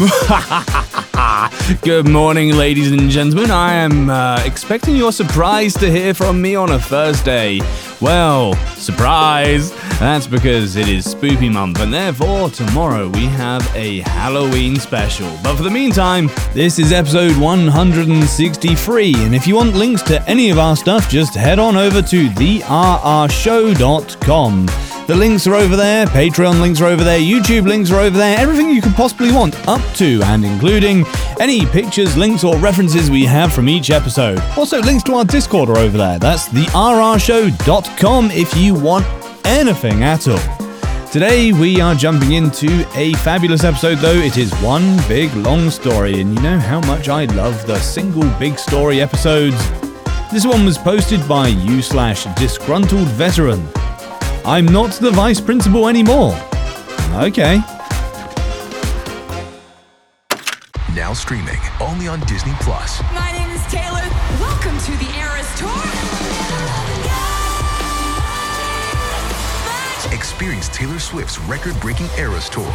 Good morning, ladies and gentlemen. I am uh, expecting your surprise to hear from me on a Thursday. Well, surprise! That's because it is Spoopy Month, and therefore tomorrow we have a Halloween special. But for the meantime, this is episode 163, and if you want links to any of our stuff, just head on over to therrshow.com. The links are over there, Patreon links are over there, YouTube links are over there, everything you could possibly want, up to and including any pictures, links, or references we have from each episode. Also, links to our Discord are over there. That's therrshow.com if you want anything at all. Today, we are jumping into a fabulous episode, though it is one big long story, and you know how much I love the single big story episodes. This one was posted by you slash disgruntled veteran. I'm not the vice principal anymore. Okay. Now streaming only on Disney Plus. My name is Taylor. Welcome to the Eras Tour. Experience Taylor Swift's record-breaking Eras Tour.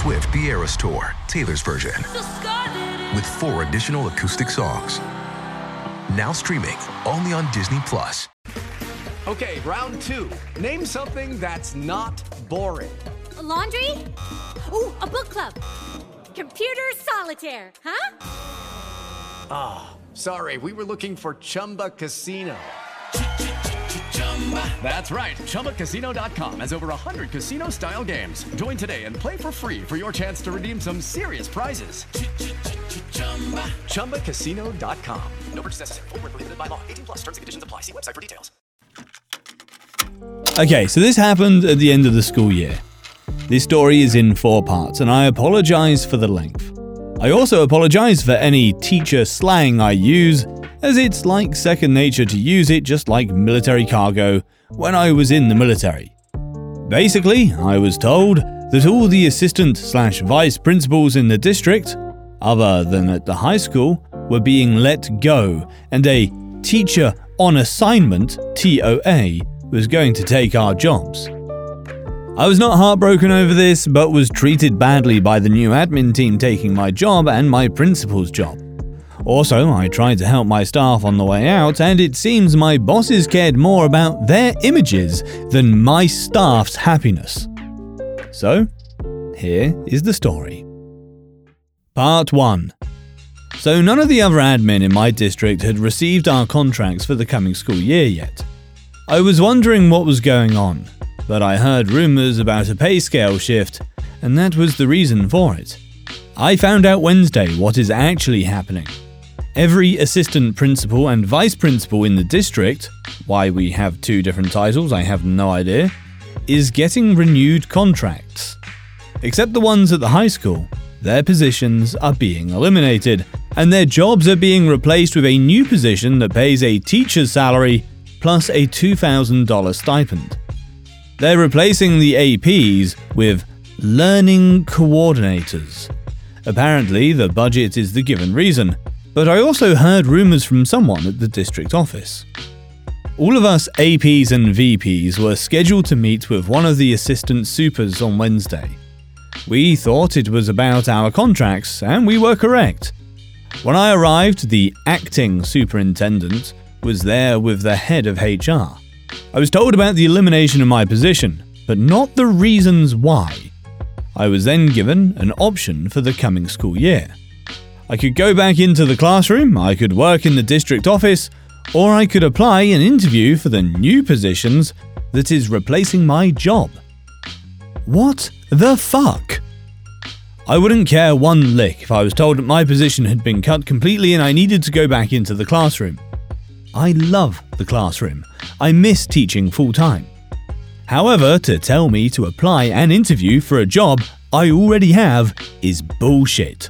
Swift The Eras Tour, Taylor's version, with four additional acoustic songs. Now streaming only on Disney Plus. Okay, round two. Name something that's not boring. A laundry? Ooh, a book club. Computer solitaire, huh? Ah, sorry, we were looking for Chumba Casino. That's right. ChumbaCasino.com has over 100 casino style games. Join today and play for free for your chance to redeem some serious prizes. ChumbaCasino.com. No purchase necessary. Void where prohibited by law. 18 plus terms and conditions apply. See website for details. Okay, so this happened at the end of the school year. This story is in four parts, and I apologize for the length. I also apologize for any teacher slang I use, as it's like second nature to use it just like military cargo when I was in the military. Basically, I was told that all the assistant slash vice principals in the district, other than at the high school, were being let go, and a teacher on assignment TOA was going to take our jobs. I was not heartbroken over this, but was treated badly by the new admin team taking my job and my principal's job. Also, I tried to help my staff on the way out, and it seems my bosses cared more about their images than my staff's happiness. So, here is the story. Part 1 So, none of the other admin in my district had received our contracts for the coming school year yet. I was wondering what was going on, but I heard rumours about a pay scale shift, and that was the reason for it. I found out Wednesday what is actually happening. Every assistant principal and vice principal in the district, why we have two different titles, I have no idea, is getting renewed contracts. Except the ones at the high school, their positions are being eliminated, and their jobs are being replaced with a new position that pays a teacher's salary plus a $2,000 stipend. They're replacing the APs with learning coordinators. Apparently, the budget is the given reason, but I also heard rumours from someone at the district office. All of us APs and VPs were scheduled to meet with one of the assistant supers on Wednesday. We thought it was about our contracts, and we were correct. When I arrived, the acting superintendent was there with the head of HR. I was told about the elimination of my position, but not the reasons why. I was then given an option for the coming school year. I could go back into the classroom, I could work in the district office, or I could apply and interview for the new positions that is replacing my job. What the fuck? I wouldn't care one lick if I was told that my position had been cut completely and I needed to go back into the classroom. I love the classroom. I miss teaching full time. However, to tell me to apply and interview for a job I already have is bullshit.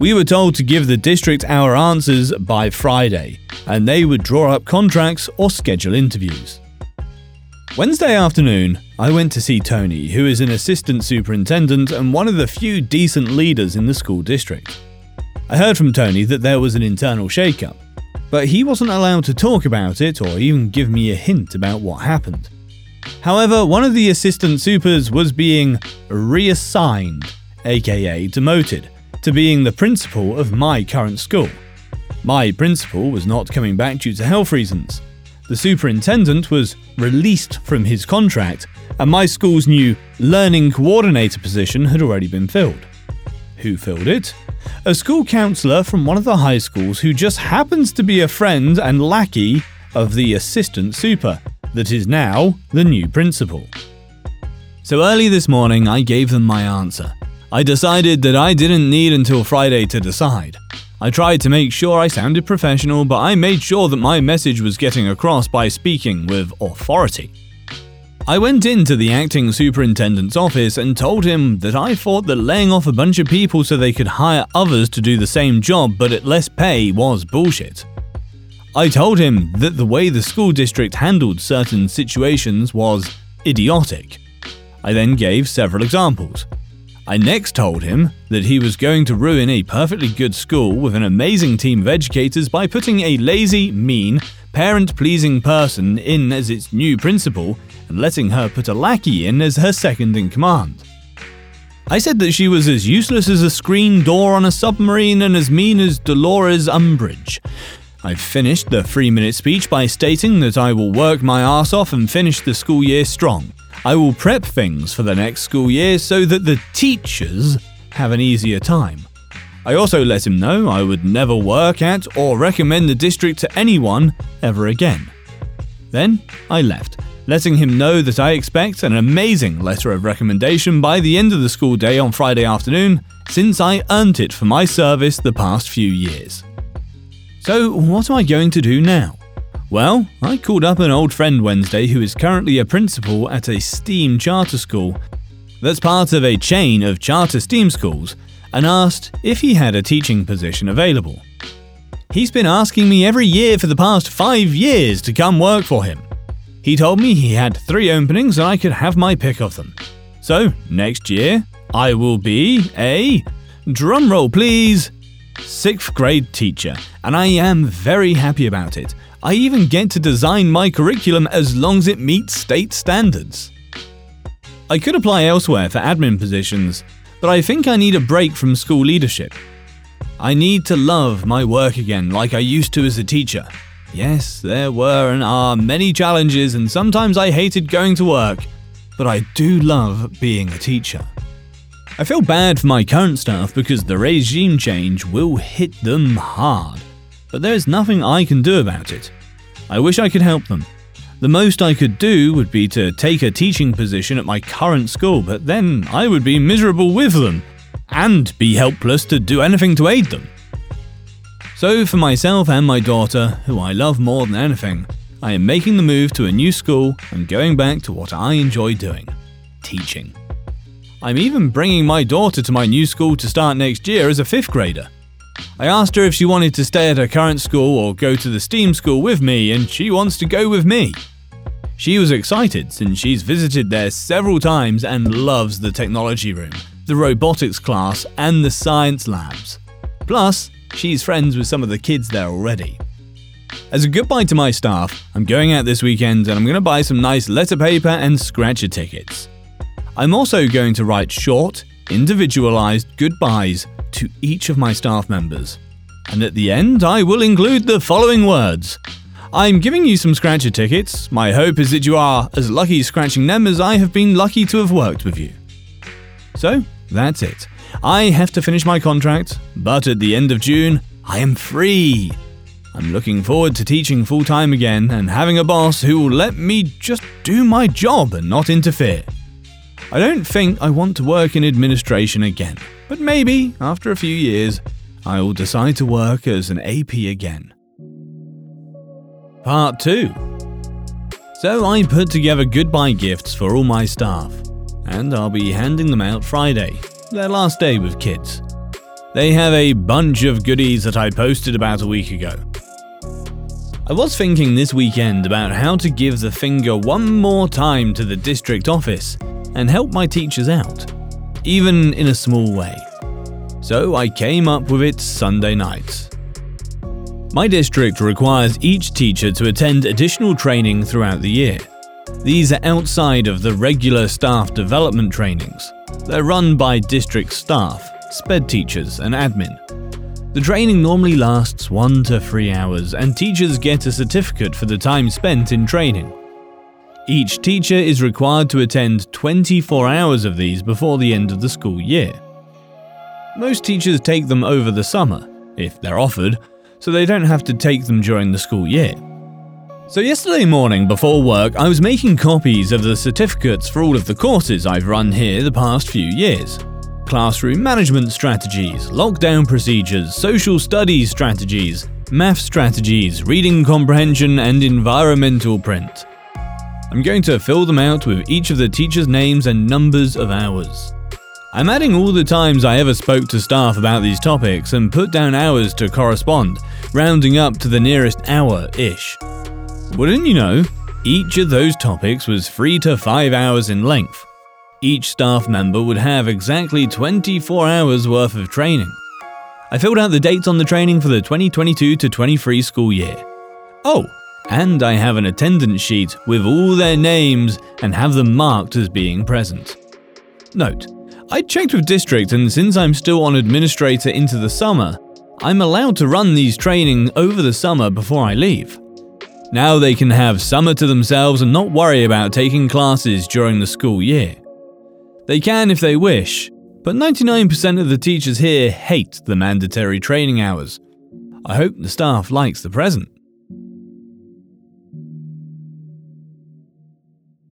We were told to give the district our answers by Friday, and they would draw up contracts or schedule interviews. Wednesday afternoon, I went to see Tony, who is an assistant superintendent and one of the few decent leaders in the school district. I heard from Tony that there was an internal shakeup. but he wasn't allowed to talk about it or even give me a hint about what happened. However, one of the assistant supers was being reassigned, aka demoted, to being the principal of my current school. My principal was not coming back due to health reasons. The superintendent was released from his contract, and my school's new learning coordinator position had already been filled. Who filled it? A school counselor from one of the high schools who just happens to be a friend and lackey of the assistant super, that is now the new principal. So early this morning, I gave them my answer. I decided that I didn't need until Friday to decide. I tried to make sure I sounded professional, but I made sure that my message was getting across by speaking with authority. I went into the acting superintendent's office and told him that I thought that laying off a bunch of people so they could hire others to do the same job but at less pay was bullshit. I told him that the way the school district handled certain situations was idiotic. I then gave several examples. I next told him that he was going to ruin a perfectly good school with an amazing team of educators by putting a lazy, mean, parent pleasing person in as its new principal and letting her put a lackey in as her second in command. I said that she was as useless as a screen door on a submarine and as mean as Dolores Umbridge. I finished the three minute speech by stating that I will work my ass off and finish the school year strong. I will prep things for the next school year so that the teachers have an easier time. I also let him know I would never work at or recommend the district to anyone ever again. Then I left, letting him know that I expect an amazing letter of recommendation by the end of the school day on Friday afternoon, since I earned it for my service the past few years. So, what am I going to do now? Well, I called up an old friend Wednesday who is currently a principal at a STEAM charter school that's part of a chain of charter STEAM schools and asked if he had a teaching position available. He's been asking me every year for the past five years to come work for him. He told me he had three openings and I could have my pick of them. So, next year, I will be a, drumroll please, sixth grade teacher, and I am very happy about it. I even get to design my curriculum as long as it meets state standards. I could apply elsewhere for admin positions, but I think I need a break from school leadership. I need to love my work again like I used to as a teacher. Yes, there were and are many challenges, and sometimes I hated going to work, but I do love being a teacher. I feel bad for my current staff because the regime change will hit them hard, but there is nothing I can do about it. I wish I could help them. The most I could do would be to take a teaching position at my current school, but then I would be miserable with them and be helpless to do anything to aid them. So, for myself and my daughter, who I love more than anything, I am making the move to a new school and going back to what I enjoy doing teaching. I'm even bringing my daughter to my new school to start next year as a fifth grader. I asked her if she wanted to stay at her current school or go to the STEAM school with me, and she wants to go with me. She was excited since she's visited there several times and loves the technology room, the robotics class, and the science labs. Plus, she's friends with some of the kids there already. As a goodbye to my staff, I'm going out this weekend and I'm going to buy some nice letter paper and scratcher tickets. I'm also going to write short, individualized goodbyes to each of my staff members. And at the end, I will include the following words I'm giving you some scratcher tickets. My hope is that you are as lucky scratching them as I have been lucky to have worked with you. So, that's it. I have to finish my contract, but at the end of June, I am free. I'm looking forward to teaching full time again and having a boss who will let me just do my job and not interfere. I don't think I want to work in administration again, but maybe, after a few years, I will decide to work as an AP again. Part 2 So I put together goodbye gifts for all my staff, and I'll be handing them out Friday, their last day with kids. They have a bunch of goodies that I posted about a week ago. I was thinking this weekend about how to give the finger one more time to the district office and help my teachers out, even in a small way. So I came up with it Sunday night. My district requires each teacher to attend additional training throughout the year. These are outside of the regular staff development trainings. They're run by district staff, SPED teachers, and admin. The training normally lasts one to three hours, and teachers get a certificate for the time spent in training. Each teacher is required to attend 24 hours of these before the end of the school year. Most teachers take them over the summer, if they're offered, so they don't have to take them during the school year. So, yesterday morning before work, I was making copies of the certificates for all of the courses I've run here the past few years classroom management strategies, lockdown procedures, social studies strategies, math strategies, reading comprehension, and environmental print. I'm going to fill them out with each of the teachers' names and numbers of hours. I'm adding all the times I ever spoke to staff about these topics and put down hours to correspond, rounding up to the nearest hour ish. Wouldn't you know, each of those topics was 3 to 5 hours in length. Each staff member would have exactly 24 hours worth of training. I filled out the dates on the training for the 2022 to 23 school year. Oh, and I have an attendance sheet with all their names and have them marked as being present. Note, I checked with district and since I'm still on administrator into the summer, I'm allowed to run these training over the summer before I leave. Now they can have summer to themselves and not worry about taking classes during the school year. They can if they wish, but 99% of the teachers here hate the mandatory training hours. I hope the staff likes the present.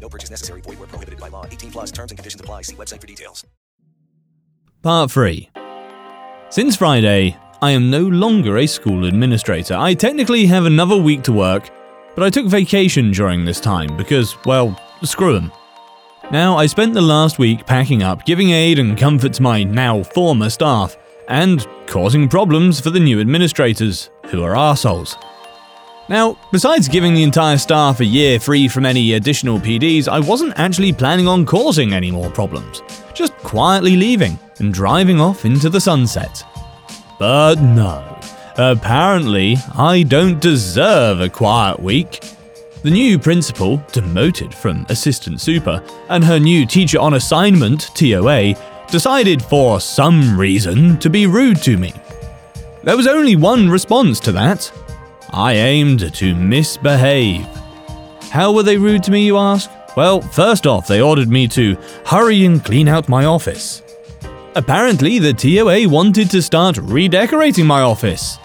No purchase necessary. Void where prohibited by law. 18 plus terms and conditions apply. See website for details. Part 3 Since Friday, I am no longer a school administrator. I technically have another week to work, but I took vacation during this time because, well, screw them. Now, I spent the last week packing up, giving aid and comfort to my now former staff, and causing problems for the new administrators, who are arseholes. Now, besides giving the entire staff a year free from any additional PDs, I wasn't actually planning on causing any more problems. Just quietly leaving and driving off into the sunset. But no, apparently I don't deserve a quiet week. The new principal, demoted from assistant super, and her new teacher on assignment, TOA, decided for some reason to be rude to me. There was only one response to that I aimed to misbehave. How were they rude to me, you ask? Well, first off, they ordered me to hurry and clean out my office. Apparently, the TOA wanted to start redecorating my office.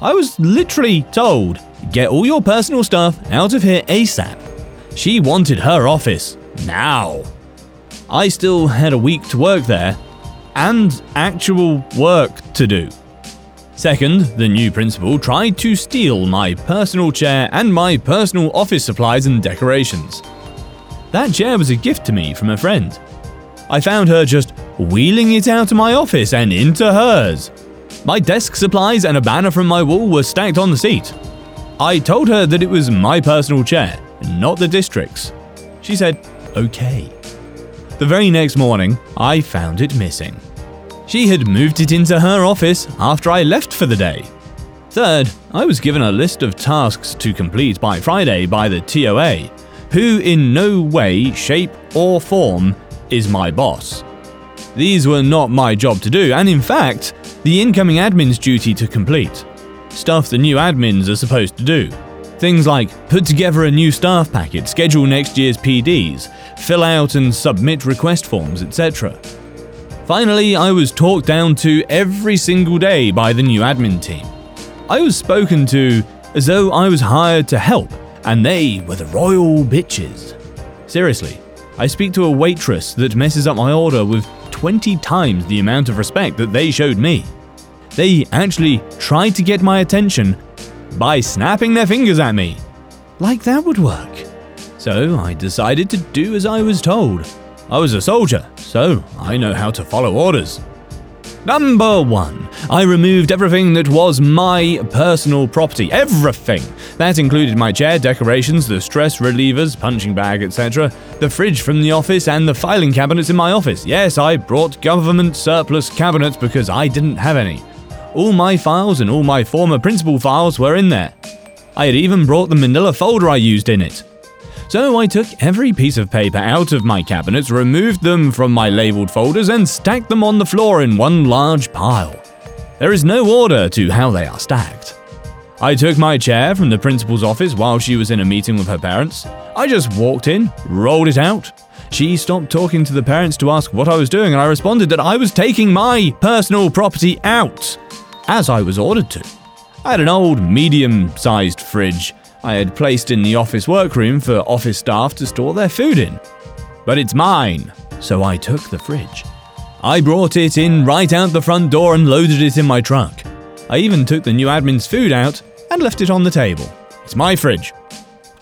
I was literally told, get all your personal stuff out of here ASAP. She wanted her office now. I still had a week to work there, and actual work to do. Second, the new principal tried to steal my personal chair and my personal office supplies and decorations. That chair was a gift to me from a friend. I found her just wheeling it out of my office and into hers. My desk supplies and a banner from my wall were stacked on the seat. I told her that it was my personal chair, not the district's. She said, okay. The very next morning, I found it missing. She had moved it into her office after I left for the day. Third, I was given a list of tasks to complete by Friday by the TOA, who in no way, shape, or form is my boss. These were not my job to do, and in fact, the incoming admin's duty to complete. Stuff the new admins are supposed to do. Things like put together a new staff packet, schedule next year's PDs, fill out and submit request forms, etc. Finally, I was talked down to every single day by the new admin team. I was spoken to as though I was hired to help, and they were the royal bitches. Seriously, I speak to a waitress that messes up my order with 20 times the amount of respect that they showed me. They actually tried to get my attention by snapping their fingers at me. like that would work. So I decided to do as I was told. I was a soldier, so I know how to follow orders. Number one, I removed everything that was my personal property. Everything. That included my chair, decorations, the stress relievers, punching bag, etc., the fridge from the office, and the filing cabinets in my office. Yes, I brought government surplus cabinets because I didn't have any. All my files and all my former principal files were in there. I had even brought the manila folder I used in it. So I took every piece of paper out of my cabinets, removed them from my labeled folders, and stacked them on the floor in one large pile. There is no order to how they are stacked. I took my chair from the principal's office while she was in a meeting with her parents. I just walked in, rolled it out. She stopped talking to the parents to ask what I was doing, and I responded that I was taking my personal property out, as I was ordered to. I had an old, medium sized fridge I had placed in the office workroom for office staff to store their food in. But it's mine, so I took the fridge. I brought it in right out the front door and loaded it in my truck. I even took the new admin's food out and left it on the table. It's my fridge.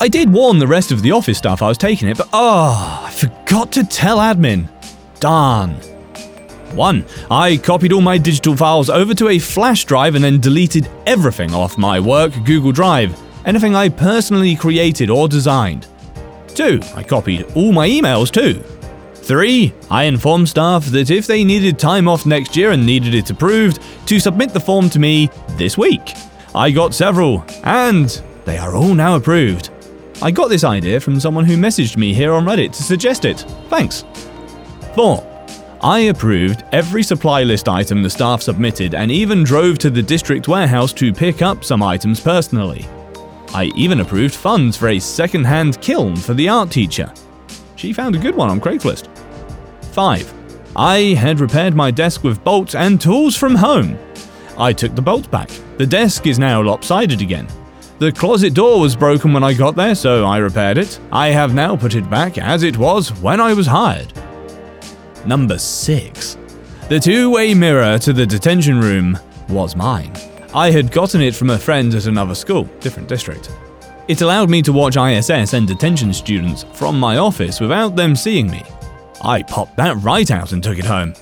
I did warn the rest of the office staff I was taking it, but oh, I forgot to tell admin. Darn. 1. I copied all my digital files over to a flash drive and then deleted everything off my work Google Drive anything I personally created or designed. 2. I copied all my emails too. 3. I informed staff that if they needed time off next year and needed it approved, to submit the form to me this week. I got several, and they are all now approved. I got this idea from someone who messaged me here on Reddit to suggest it. Thanks. 4. I approved every supply list item the staff submitted and even drove to the district warehouse to pick up some items personally. I even approved funds for a second hand kiln for the art teacher. She found a good one on Craigslist. 5. I had repaired my desk with bolts and tools from home. I took the bolts back. The desk is now lopsided again. The closet door was broken when I got there, so I repaired it. I have now put it back as it was when I was hired. Number 6. The two way mirror to the detention room was mine. I had gotten it from a friend at another school, different district. It allowed me to watch ISS and detention students from my office without them seeing me. I popped that right out and took it home.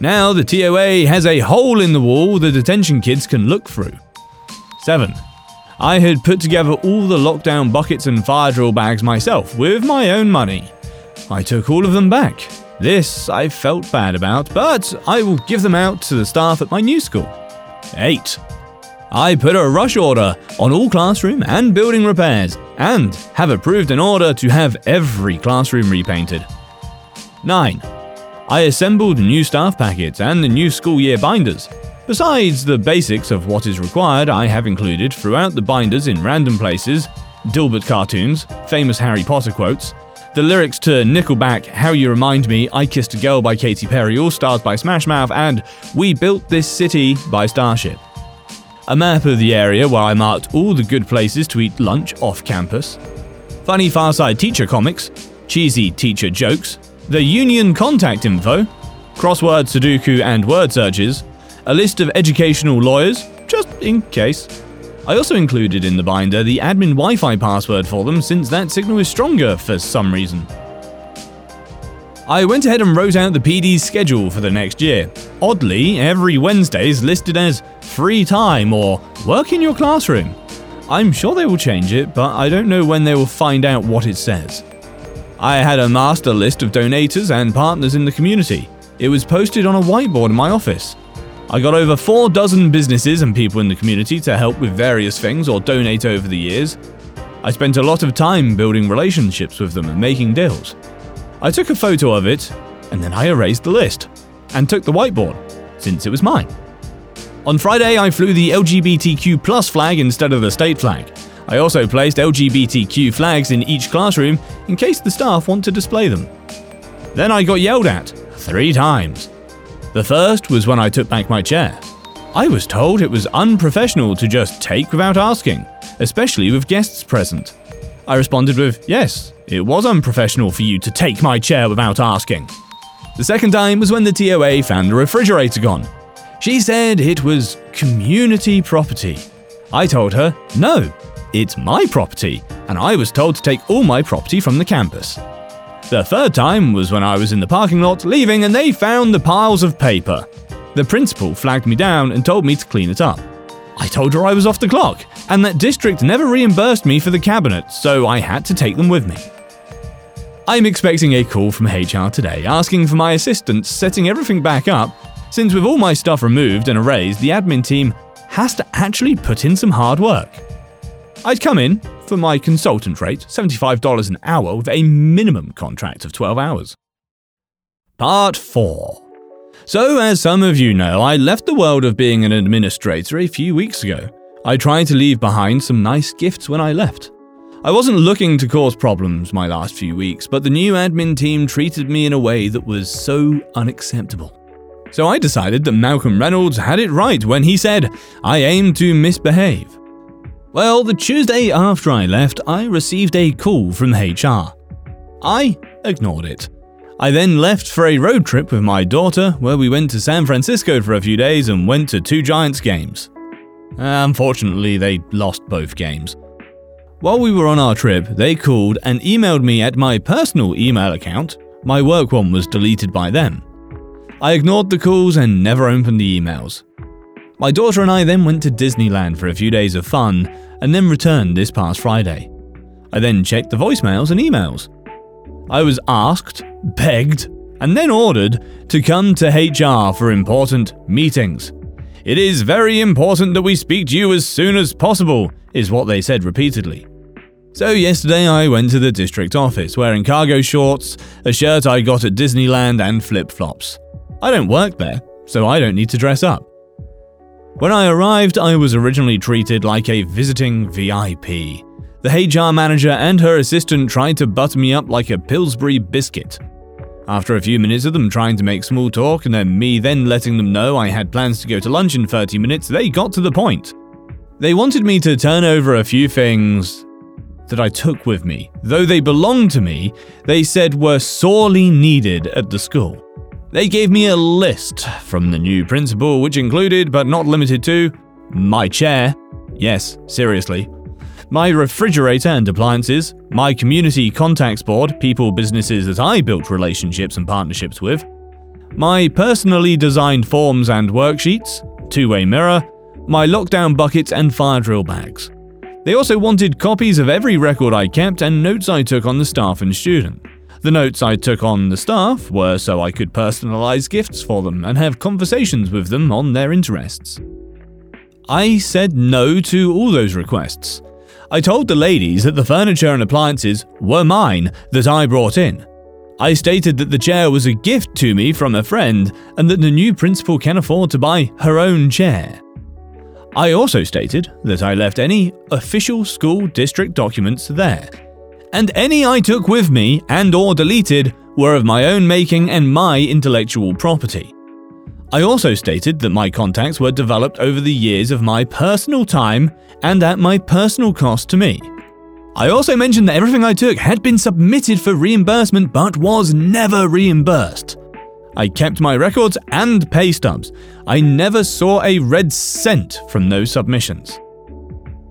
Now the TOA has a hole in the wall the detention kids can look through. 7. I had put together all the lockdown buckets and fire drill bags myself with my own money. I took all of them back. This I felt bad about, but I will give them out to the staff at my new school. 8. I put a rush order on all classroom and building repairs and have approved an order to have every classroom repainted. 9. I assembled new staff packets and the new school year binders. Besides the basics of what is required, I have included throughout the binders in random places Dilbert cartoons, famous Harry Potter quotes, the lyrics to Nickelback How You Remind Me, I Kissed a Girl by Katy Perry, All Stars by Smash Mouth, and We Built This City by Starship a map of the area where I marked all the good places to eat lunch off campus, funny Far Side teacher comics, cheesy teacher jokes, the union contact info, crossword Sudoku and word searches, a list of educational lawyers, just in case. I also included in the binder the admin Wi Fi password for them since that signal is stronger for some reason. I went ahead and wrote out the PD's schedule for the next year. Oddly, every Wednesday is listed as free time or work in your classroom. I'm sure they will change it, but I don't know when they will find out what it says. I had a master list of donators and partners in the community. It was posted on a whiteboard in my office. I got over four dozen businesses and people in the community to help with various things or donate over the years. I spent a lot of time building relationships with them and making deals. I took a photo of it, and then I erased the list, and took the whiteboard, since it was mine. On Friday, I flew the LGBTQ plus flag instead of the state flag. I also placed LGBTQ flags in each classroom in case the staff want to display them. Then I got yelled at, three times. The first was when I took back my chair. I was told it was unprofessional to just take without asking, especially with guests present. I responded with, Yes, it was unprofessional for you to take my chair without asking. The second time was when the TOA found the refrigerator gone. She said it was community property. I told her, No, it's my property. and I was told to take all my property from the campus. The third time was when I was in the parking lot leaving and they found the piles of paper. The principal flagged me down and told me to clean it up. I told her I was off the clock and that district never reimbursed me for the cabinets, so I had to take them with me. I'm expecting a call from HR today asking for my assistance setting everything back up, since with all my stuff removed and erased, the admin team has to actually put in some hard work. I'd come in for my consultant rate, $75 an hour, with a minimum contract of 12 hours. Part 4 So, as some of you know, I left the world of being an administrator a few weeks ago. I tried to leave behind some nice gifts when I left. I wasn't looking to cause problems my last few weeks, but the new admin team treated me in a way that was so unacceptable. So I decided that Malcolm Reynolds had it right when he said, I aim to misbehave. Well, the Tuesday after I left, I received a call from HR. I ignored it. I then left for a road trip with my daughter, where we went to San Francisco for a few days and went to two Giants games. Uh, unfortunately, they lost both games. While we were on our trip, they called and emailed me at my personal email account. My work one was deleted by them. I ignored the calls and never opened the emails. My daughter and I then went to Disneyland for a few days of fun and then returned this past Friday. I then checked the voicemails and emails. I was asked, begged, and then ordered to come to HR for important meetings. It is very important that we speak to you as soon as possible, is what they said repeatedly. So, yesterday I went to the district office wearing cargo shorts, a shirt I got at Disneyland, and flip flops. I don't work there, so I don't need to dress up. When I arrived, I was originally treated like a visiting VIP. The HR manager and her assistant tried to butter me up like a Pillsbury biscuit. After a few minutes of them trying to make small talk and then me then letting them know I had plans to go to lunch in 30 minutes, they got to the point. They wanted me to turn over a few things that I took with me, though they belonged to me, they said were sorely needed at the school. They gave me a list from the new principal, which included, but not limited to, my chair. Yes, seriously. My refrigerator and appliances, my community contacts board, people, businesses that I built relationships and partnerships with, my personally designed forms and worksheets, two way mirror, my lockdown buckets and fire drill bags. They also wanted copies of every record I kept and notes I took on the staff and student. The notes I took on the staff were so I could personalize gifts for them and have conversations with them on their interests. I said no to all those requests. I told the ladies that the furniture and appliances were mine that I brought in. I stated that the chair was a gift to me from a friend and that the new principal can afford to buy her own chair. I also stated that I left any official school district documents there, and any I took with me and or deleted were of my own making and my intellectual property. I also stated that my contacts were developed over the years of my personal time and at my personal cost to me. I also mentioned that everything I took had been submitted for reimbursement but was never reimbursed. I kept my records and pay stubs. I never saw a red cent from those submissions.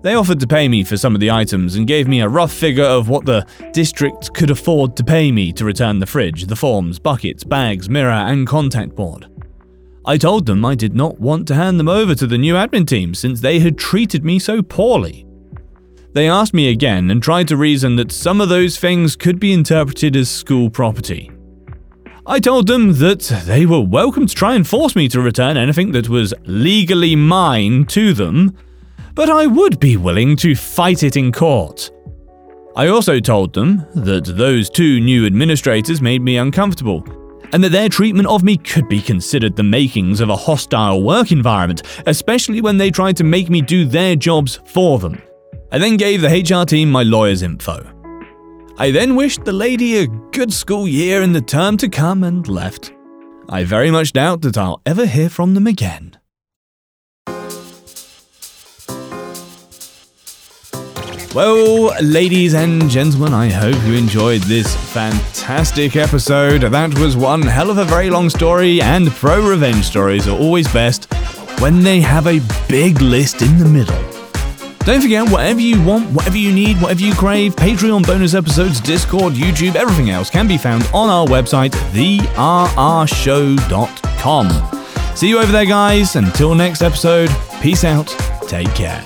They offered to pay me for some of the items and gave me a rough figure of what the district could afford to pay me to return the fridge, the forms, buckets, bags, mirror, and contact board. I told them I did not want to hand them over to the new admin team since they had treated me so poorly. They asked me again and tried to reason that some of those things could be interpreted as school property. I told them that they were welcome to try and force me to return anything that was legally mine to them, but I would be willing to fight it in court. I also told them that those two new administrators made me uncomfortable, and that their treatment of me could be considered the makings of a hostile work environment, especially when they tried to make me do their jobs for them. I then gave the HR team my lawyer's info. I then wished the lady a good school year in the term to come and left. I very much doubt that I'll ever hear from them again. Well, ladies and gentlemen, I hope you enjoyed this fantastic episode. That was one hell of a very long story, and pro revenge stories are always best when they have a big list in the middle. Don't forget, whatever you want, whatever you need, whatever you crave, Patreon bonus episodes, Discord, YouTube, everything else can be found on our website, therrshow.com. See you over there, guys. Until next episode, peace out. Take care.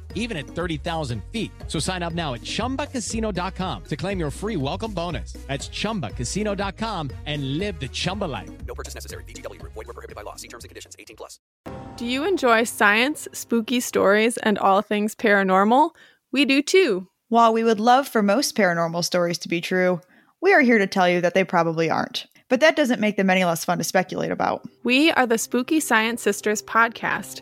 even at 30,000 feet. So sign up now at chumbacasino.com to claim your free welcome bonus. That's chumbacasino.com and live the Chumba life. No purchase necessary. VGW Group. Void were prohibited by law. See terms and conditions. 18 plus. Do you enjoy science, spooky stories, and all things paranormal? We do too. While we would love for most paranormal stories to be true, we are here to tell you that they probably aren't. But that doesn't make them any less fun to speculate about. We are the Spooky Science Sisters podcast.